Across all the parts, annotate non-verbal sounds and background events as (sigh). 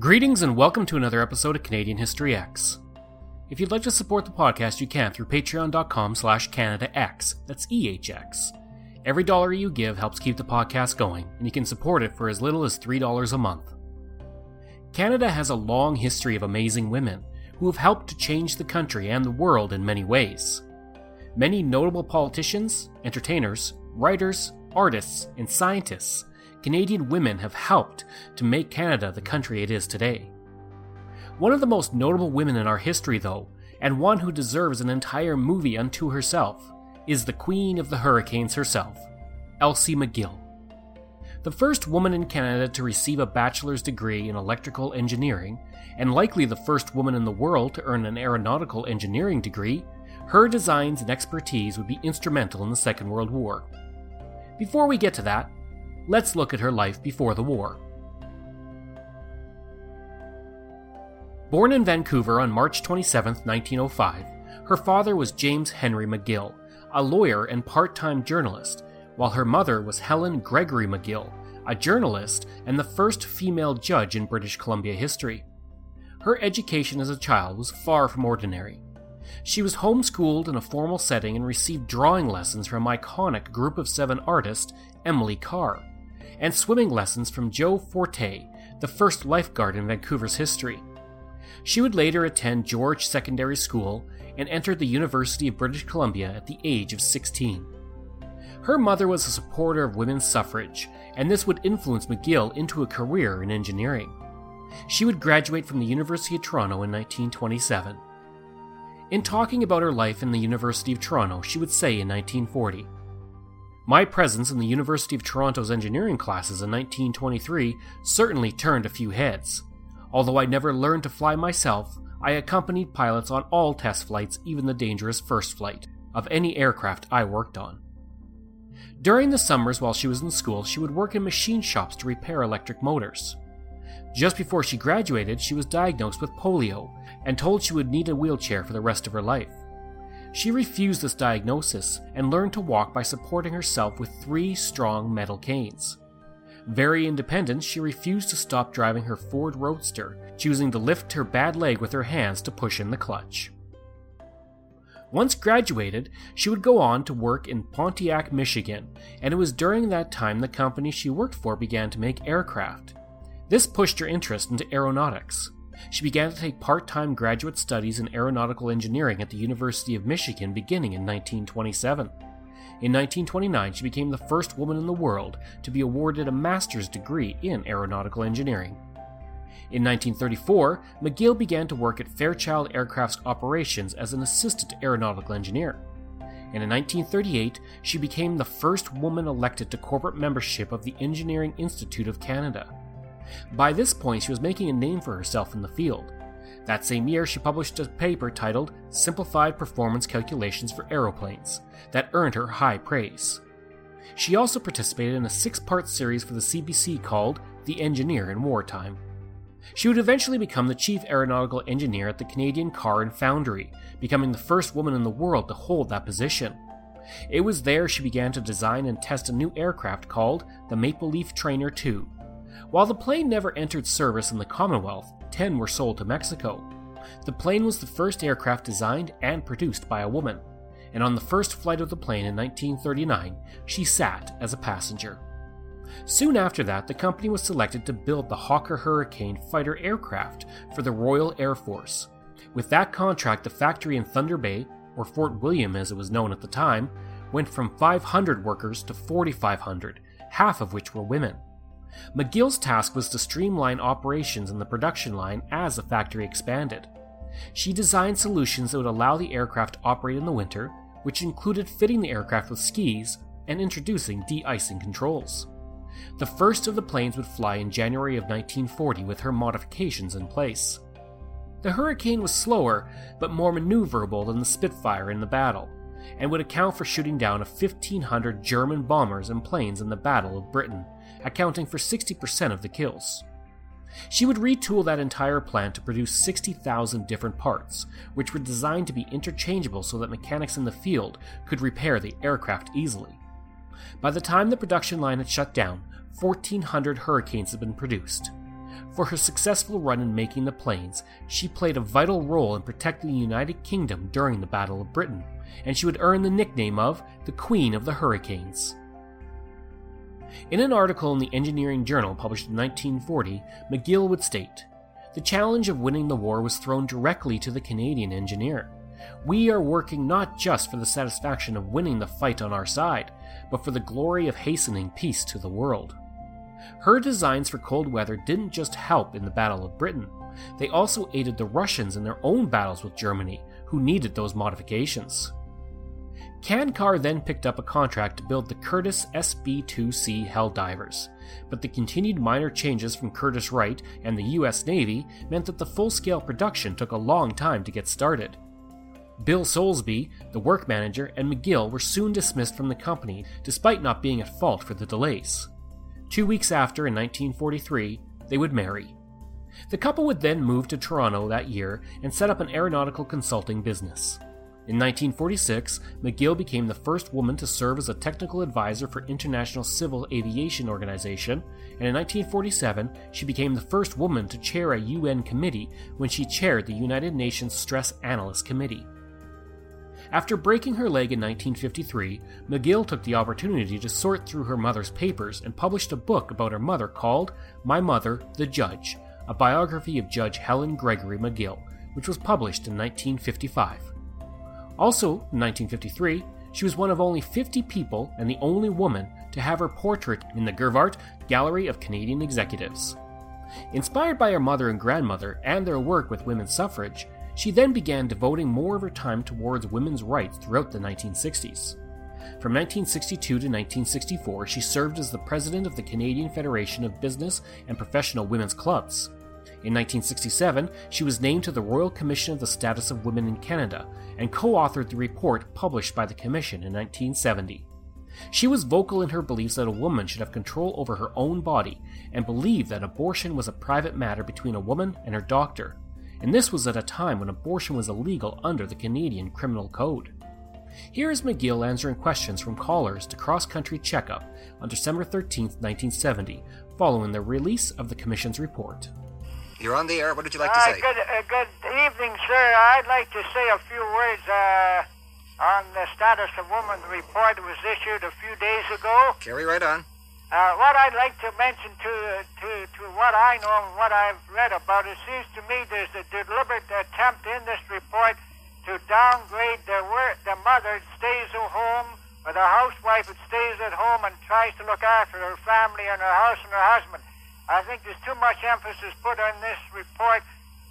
Greetings and welcome to another episode of Canadian History Ehx. If you'd like to support the podcast, you can through patreon.com slash CanadaEhx. That's EHX. Every dollar you give helps keep the podcast going, and you can support it for as little as $3 a month. Canada has a long history of amazing women who have helped to change the country and the world in many ways. Many notable politicians, entertainers, writers, artists, and scientists Canadian women have helped to make Canada the country it is today. One of the most notable women in our history, though, and one who deserves an entire movie unto herself, is the Queen of the Hurricanes herself, Elsie McGill. The first woman in Canada to receive a bachelor's degree in electrical engineering, and likely the first woman in the world to earn an aeronautical engineering degree, her designs and expertise would be instrumental in the Second World War. Before we get to that, let's look at her life before the war. Born in Vancouver on March 27, 1905, her father was James Henry McGill, a lawyer and part time journalist, while her mother was Helen Gregory McGill, a journalist and the first female judge in British Columbia history. Her education as a child was far from ordinary. She was homeschooled in a formal setting and received drawing lessons from iconic Group of Seven artist Emily Carr, and swimming lessons from Joe Forte, the first lifeguard in Vancouver's history. She would later attend George Secondary School and entered the University of British Columbia at the age of 16. Her mother was a supporter of women's suffrage, and this would influence McGill into a career in engineering. She would graduate from the University of Toronto in 1927. In talking about her life in the University of Toronto, she would say in 1940, My presence in the University of Toronto's engineering classes in 1923 certainly turned a few heads. Although I never learned to fly myself, I accompanied pilots on all test flights, even the dangerous first flight, of any aircraft I worked on. During the summers while she was in school, she would work in machine shops to repair electric motors. Just before she graduated, she was diagnosed with polio and told she would need a wheelchair for the rest of her life. She refused this diagnosis and learned to walk by supporting herself with three strong metal canes. Very independent, she refused to stop driving her Ford Roadster, choosing to lift her bad leg with her hands to push in the clutch. Once graduated, she would go on to work in Pontiac, Michigan, and it was during that time the company she worked for began to make aircraft. This pushed her interest into aeronautics. She began to take part time graduate studies in aeronautical engineering at the University of Michigan beginning in 1927. In 1929, she became the first woman in the world to be awarded a master's degree in aeronautical engineering. In 1934, McGill began to work at Fairchild Aircraft's operations as an assistant aeronautical engineer. And in 1938, she became the first woman elected to corporate membership of the Engineering Institute of Canada. By this point, she was making a name for herself in the field. That same year, she published a paper titled Simplified Performance Calculations for Aeroplanes that earned her high praise. She also participated in a six part series for the CBC called The Engineer in Wartime. She would eventually become the chief aeronautical engineer at the Canadian Car and Foundry, becoming the first woman in the world to hold that position. It was there she began to design and test a new aircraft called the Maple Leaf Trainer II. While the plane never entered service in the Commonwealth, 10 were sold to Mexico. The plane was the first aircraft designed and produced by a woman, and on the first flight of the plane in 1939, she sat as a passenger. Soon after that, the company was selected to build the Hawker Hurricane fighter aircraft for the Royal Air Force. With that contract, the factory in Thunder Bay, or Fort William as it was known at the time, went from 500 workers to 4,500, half of which were women. McGill's task was to streamline operations in the production line as the factory expanded. She designed solutions that would allow the aircraft to operate in the winter, which included fitting the aircraft with skis and introducing de icing controls. The first of the planes would fly in January of 1940 with her modifications in place. The Hurricane was slower, but more maneuverable than the Spitfire in the battle, and would account for shooting down of 1,500 German bombers and planes in the Battle of Britain, accounting for 60% of the kills. She would retool that entire plant to produce 60,000 different parts, which were designed to be interchangeable so that mechanics in the field could repair the aircraft easily. By the time the production line had shut down, 1,400 Hurricanes had been produced. For her successful run in making the planes, she played a vital role in protecting the United Kingdom during the Battle of Britain, and she would earn the nickname of the Queen of the Hurricanes. In an article in the Engineering Journal published in 1940, McGill would state The challenge of winning the war was thrown directly to the Canadian engineer. We are working not just for the satisfaction of winning the fight on our side, but for the glory of hastening peace to the world. Her designs for cold weather didn't just help in the Battle of Britain, they also aided the Russians in their own battles with Germany, who needed those modifications. Can-Car then picked up a contract to build the Curtiss SB 2C Helldivers, but the continued minor changes from Curtiss-Wright and the US Navy meant that the full scale production took a long time to get started. Bill Soulsby, the work manager, and McGill were soon dismissed from the company despite not being at fault for the delays. Two weeks after, in 1943, they would marry. The couple would then move to Toronto that year and set up an aeronautical consulting business. In 1946, McGill became the first woman to serve as a technical advisor for International Civil Aviation Organization, and in 1947, she became the first woman to chair a UN committee when she chaired the United Nations Stress Analyst Committee. After breaking her leg in 1953, McGill took the opportunity to sort through her mother's papers and published a book about her mother called My Mother, the Judge, a biography of Judge Helen Gregory McGill, which was published in 1955. Also, in 1953, she was one of only 50 people and the only woman to have her portrait in the Gervart Gallery of Canadian Executives. Inspired by her mother and grandmother and their work with women's suffrage, she then began devoting more of her time towards women's rights throughout the 1960s. From 1962 to 1964, she served as the president of the Canadian Federation of Business and Professional Women's Clubs. In 1967, she was named to the Royal Commission of the Status of Women in Canada and co authored the report published by the Commission in 1970. She was vocal in her beliefs that a woman should have control over her own body and believed that abortion was a private matter between a woman and her doctor, and this was at a time when abortion was illegal under the Canadian Criminal Code. Here is McGill answering questions from callers to Cross Country Checkup on December 13, 1970, following the release of the Commission's report. You're on the air. What would you like to say? Uh, good, uh, good evening, sir. I'd like to say a few words uh, on the status of women report that was issued a few days ago. Carry right on. Uh, what I'd like to mention to, to, to what I know and what I've read about, it seems to me there's a deliberate attempt in this report to downgrade the, work, the mother that stays at home or the housewife that stays at home and tries to look after her family and her house and her husband. I think there's too much emphasis put on this report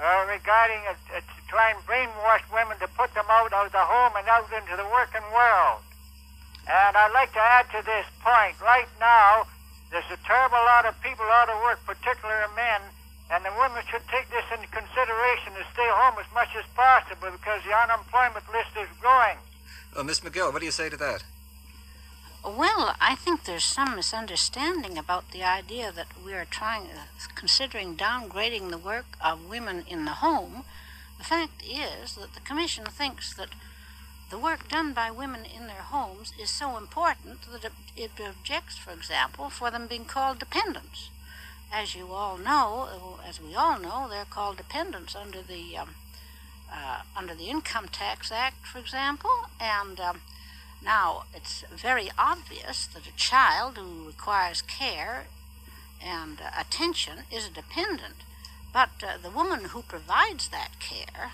uh, regarding it, uh, to try and brainwash women to put them out of the home and out into the working world. And I'd like to add to this point. Right now, there's a terrible lot of people out of work, particularly men, and the women should take this into consideration to stay home as much as possible because the unemployment list is growing. Oh, Miss McGill, what do you say to that? Well, I think there's some misunderstanding about the idea that we are trying, considering downgrading the work of women in the home. The fact is that the Commission thinks that the work done by women in their homes is so important that it, it objects, for example, for them being called dependents. As you all know, as we all know, they're called dependents under the um, uh, under the Income Tax Act, for example. And um, now it's very obvious that a child who requires care and uh, attention is a dependent. But uh, the woman who provides that care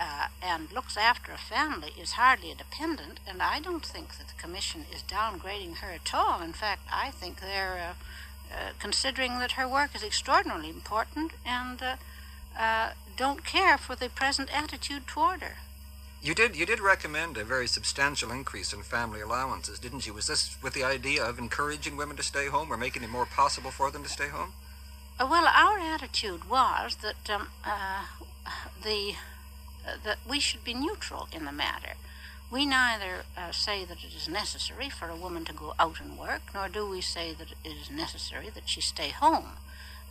uh, and looks after a family is hardly a dependent, and I don't think that the Commission is downgrading her at all. In fact, I think they're uh, uh, considering that her work is extraordinarily important and uh, don't care for the present attitude toward her. You did you did recommend a very substantial increase in family allowances, didn't you? Was this with the idea of encouraging women to stay home or making it more possible for them to stay home? Uh, well, our attitude was that um, uh, the uh, that we should be neutral in the matter. We neither uh, say that it is necessary for a woman to go out and work, nor do we say that it is necessary that she stay home.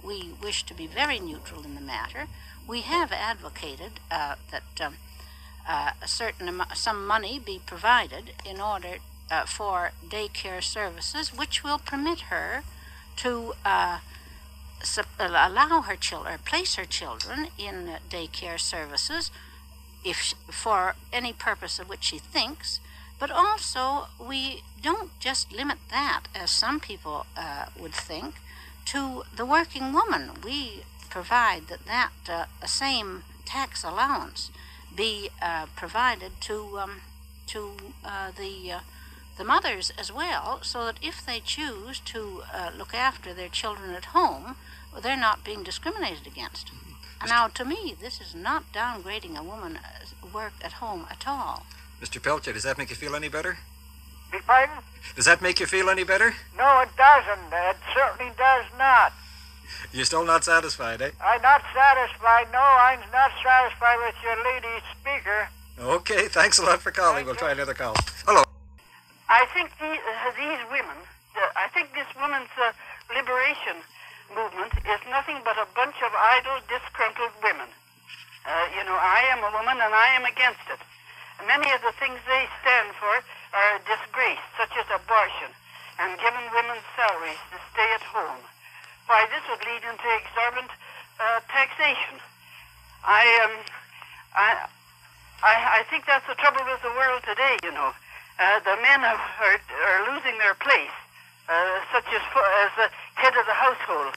We wish to be very neutral in the matter. We have advocated uh, that um, uh, a certain some money be provided in order uh, for daycare services, which will permit her to uh, allow her children, place her children in daycare services, if for any purpose of which she thinks. But also, we don't just limit that, as some people uh, would think, to the working woman. We provide that that uh, same tax allowance be uh, provided to um, to uh, the uh, the mothers as well, so that if they choose to uh, look after their children at home, well, they're not being discriminated against. And now, to me, this is not downgrading a woman's work at home at all. Mr. Pelcher, does that make you feel any better? Beg pardon? Does that make you feel any better? No, it doesn't. It certainly does not. (laughs) You're still not satisfied, eh? I'm not satisfied. No, I'm not satisfied with your lady speaker. Okay, thanks a lot for calling. We'll try another call. Hello. I think the, uh, these women, uh, I think this women's uh, liberation movement is nothing but a bunch of idle, disgruntled women. Uh, you know, I am a woman and I am against it. Many of the things they stand for are a disgrace, such as abortion and giving women salaries to stay at home why this would lead into exorbitant uh, taxation. I um, I, I I think that's the trouble with the world today. You know, uh, the men are, are are losing their place, uh, such as as the head of the household.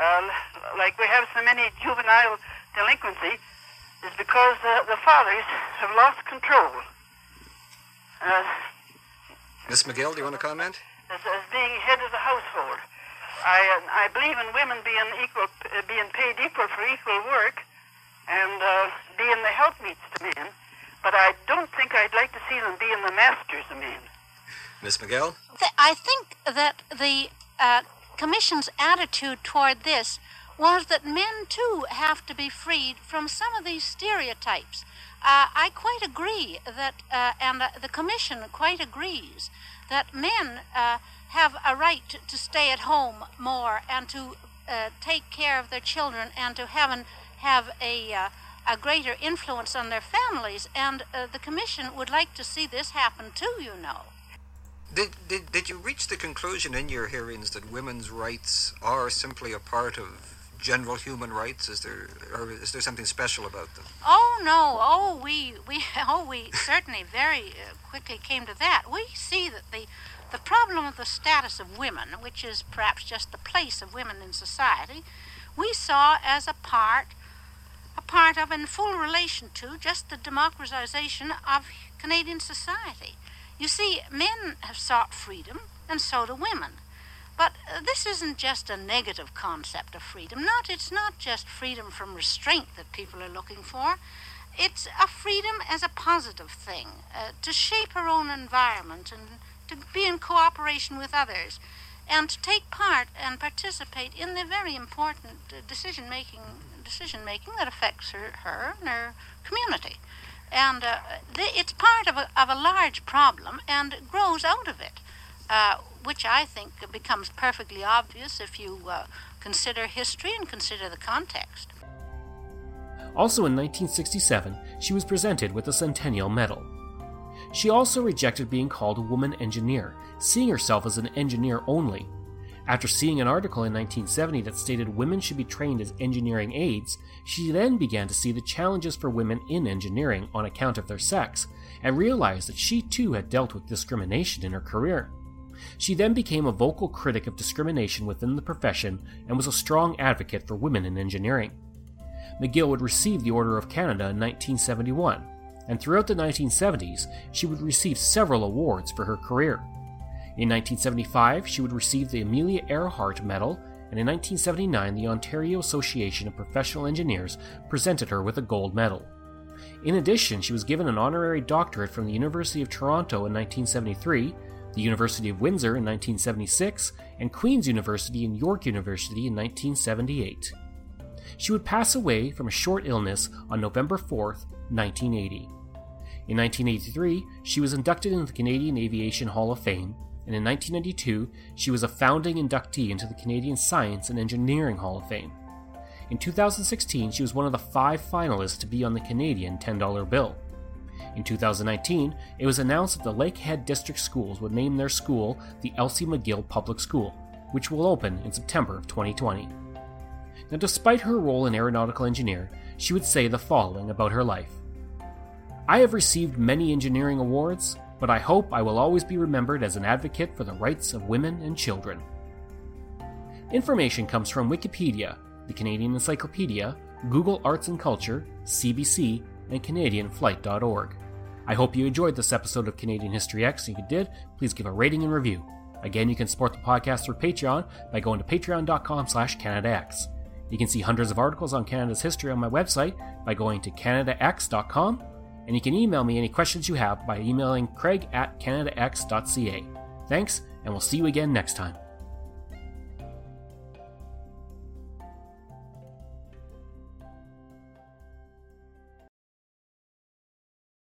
Uh, like we have so many juvenile delinquency, is because uh, the fathers have lost control. Uh, Miss McGill, do you want to comment? As, as being head of the. I I believe in women being equal, being paid equal for equal work, and uh, being the helpmeets to men. But I don't think I'd like to see them being the masters of men. Miss McGill. I think that the uh, commission's attitude toward this was that men too have to be freed from some of these stereotypes. Uh, I quite agree that, uh, and the commission quite agrees that men uh, have a right to, stay at home more and to uh, take care of their children and to have, an, have a, uh, a greater influence on their families. And uh, the Commission would like to see this happen too, you know. Did, did, did you reach the conclusion in your hearings that women's rights are simply a part of general human rights? Is there, or is there something special about them? Oh no! Oh, we we (laughs) oh we certainly very uh, quickly came to that. We see that the the problem of the status of women, which is perhaps just the place of women in society, we saw as a part, a part of in full relation to just the democratization of Canadian society. You see, men have sought freedom, and so do women. But uh, this isn't just a negative concept of freedom. Not, it's not just freedom from restraint that people are looking for. It's a freedom as a positive thing, uh, to shape our own environment and to be in cooperation with others, and to take part and participate in the very important uh, decision making decision making that affects her, her and her community. And uh, it's part of a, of a large problem and grows out of it, uh, which I think becomes perfectly obvious if you uh, consider history and consider the context. Also in 1967, she was presented with the Centennial Medal. She also rejected being called a woman engineer, seeing herself as an engineer only. After seeing an article in 1970 that stated women should be trained as engineering aides, she then began to see the challenges for women in engineering on account of their sex, and realized that she too had dealt with discrimination in her career. She then became a vocal critic of discrimination within the profession and was a strong advocate for women in engineering. McGill would receive the Order of Canada in 1971, and throughout the 1970s, she would receive several awards for her career. In 1975, she would receive the Amelia Earhart Medal, and in 1979, the Ontario Association of Professional Engineers presented her with a gold medal. In addition, she was given an honorary doctorate from the University of Toronto in 1973, the University of Windsor in 1976, and Queen's University and York University in 1978. She would pass away from a short illness on November 4, 1980. In 1983, she was inducted into the Canadian Aviation Hall of Fame, and in 1992, she was a founding inductee into the Canadian Science and Engineering Hall of Fame. In 2016, she was one of the five finalists to be on the Canadian $10 bill. In 2019, it was announced that the Lakehead District Schools would name their school the Elsie McGill Public School, which will open in September of 2020. Now, despite her role in aeronautical engineer, she would say the following about her life I have received many engineering awards, but I hope I will always be remembered as an advocate for the rights of women and children. Information comes from Wikipedia, the Canadian Encyclopedia, Google Arts and Culture, CBC, and CanadianFlight.org. I hope you enjoyed this episode of Canadian History Ehx. If you did, please give a rating and review. Again, you can support the podcast through Patreon by going to patreon.com slash CanadaEhx. You can see hundreds of articles on Canada's history on my website by going to canadaehx.com, and you can email me any questions you have by emailing craig at canadaehx.ca. Thanks, and we'll see you again next time.